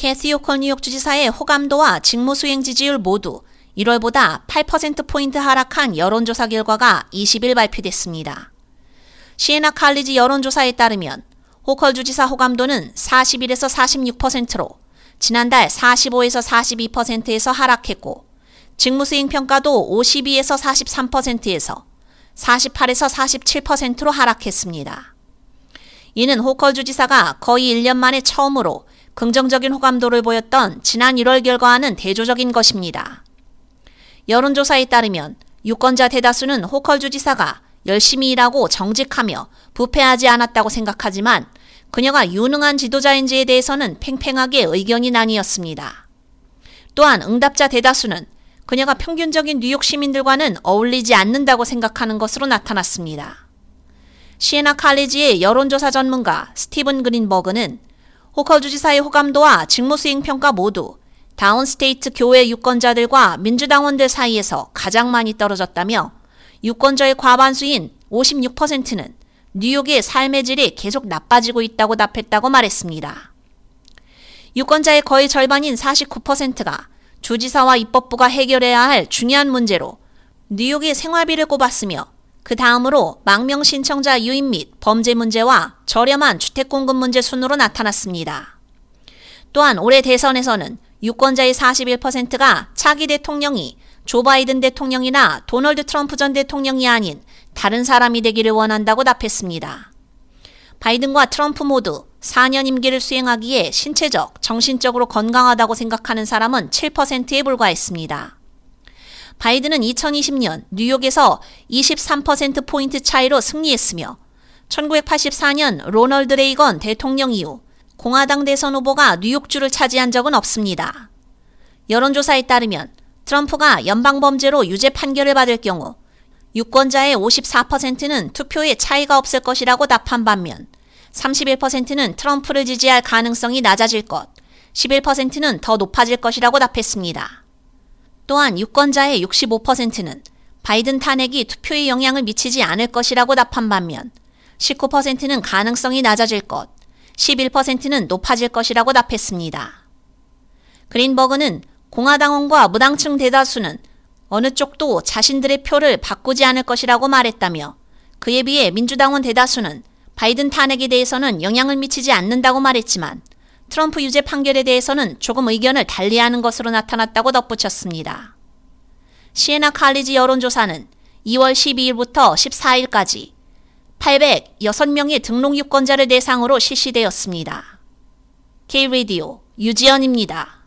캐시 호컬 뉴욕 주지사의 호감도와 직무 수행 지지율 모두 1월보다 8%포인트 하락한 여론조사 결과가 20일 발표됐습니다. 시에나 칼리지 여론조사에 따르면 호컬 주지사 호감도는 41에서 46%로 지난달 45에서 42%에서 하락했고 직무 수행 평가도 52에서 43%에서 48에서 47%로 하락했습니다. 이는 호컬 주지사가 거의 1년 만에 처음으로 긍정적인 호감도를 보였던 지난 1월 결과와는 대조적인 것입니다. 여론조사에 따르면 유권자 대다수는 호컬 주지사가 열심히 일하고 정직하며 부패하지 않았다고 생각하지만 그녀가 유능한 지도자인지에 대해서는 팽팽하게 의견이 나뉘었습니다. 또한 응답자 대다수는 그녀가 평균적인 뉴욕 시민들과는 어울리지 않는다고 생각하는 것으로 나타났습니다. 시에나 칼리지의 여론조사 전문가 스티븐 그린버그는 호컬 주지사의 호감도와 직무수행 평가 모두 downstate 교외 유권자들과 민주당원들 사이에서 가장 많이 떨어졌다며 유권자의 과반수인 56%는 뉴욕의 삶의 질이 계속 나빠지고 있다고 답했다고 말했습니다. 유권자의 거의 절반인 49%가 주지사와 입법부가 해결해야 할 중요한 문제로 뉴욕의 생활비를 꼽았으며 그 다음으로 망명 신청자 유입 및 범죄 문제와 저렴한 주택 공급 문제 순으로 나타났습니다. 또한 올해 대선에서는 유권자의 41%가 차기 대통령이 조 바이든 대통령이나 도널드 트럼프 전 대통령이 아닌 다른 사람이 되기를 원한다고 답했습니다. 바이든과 트럼프 모두 4년 임기를 수행하기에 신체적, 정신적으로 건강하다고 생각하는 사람은 7%에 불과했습니다. 바이든은 2020년 뉴욕에서 23%포인트 차이로 승리했으며 1984년 로널드 레이건 대통령 이후 공화당 대선 후보가 뉴욕주를 차지한 적은 없습니다. 여론조사에 따르면 트럼프가 연방범죄로 유죄 판결을 받을 경우 유권자의 54%는 투표에 차이가 없을 것이라고 답한 반면 31%는 트럼프를 지지할 가능성이 낮아질 것, 11%는 더 높아질 것이라고 답했습니다. 또한 유권자의 65%는 바이든 탄핵이 투표에 영향을 미치지 않을 것이라고 답한 반면 19%는 가능성이 낮아질 것, 11%는 높아질 것이라고 답했습니다. 그린버그는 공화당원과 무당층 대다수는 어느 쪽도 자신들의 표를 바꾸지 않을 것이라고 말했다며 그에 비해 민주당원 대다수는 바이든 탄핵에 대해서는 영향을 미치지 않는다고 말했지만 트럼프 유죄 판결에 대해서는 조금 의견을 달리하는 것으로 나타났다고 덧붙였습니다. 시에나 칼리지 여론조사는 2월 12일부터 14일까지 806명의 등록 유권자를 대상으로 실시되었습니다. K-Radio 유지연입니다.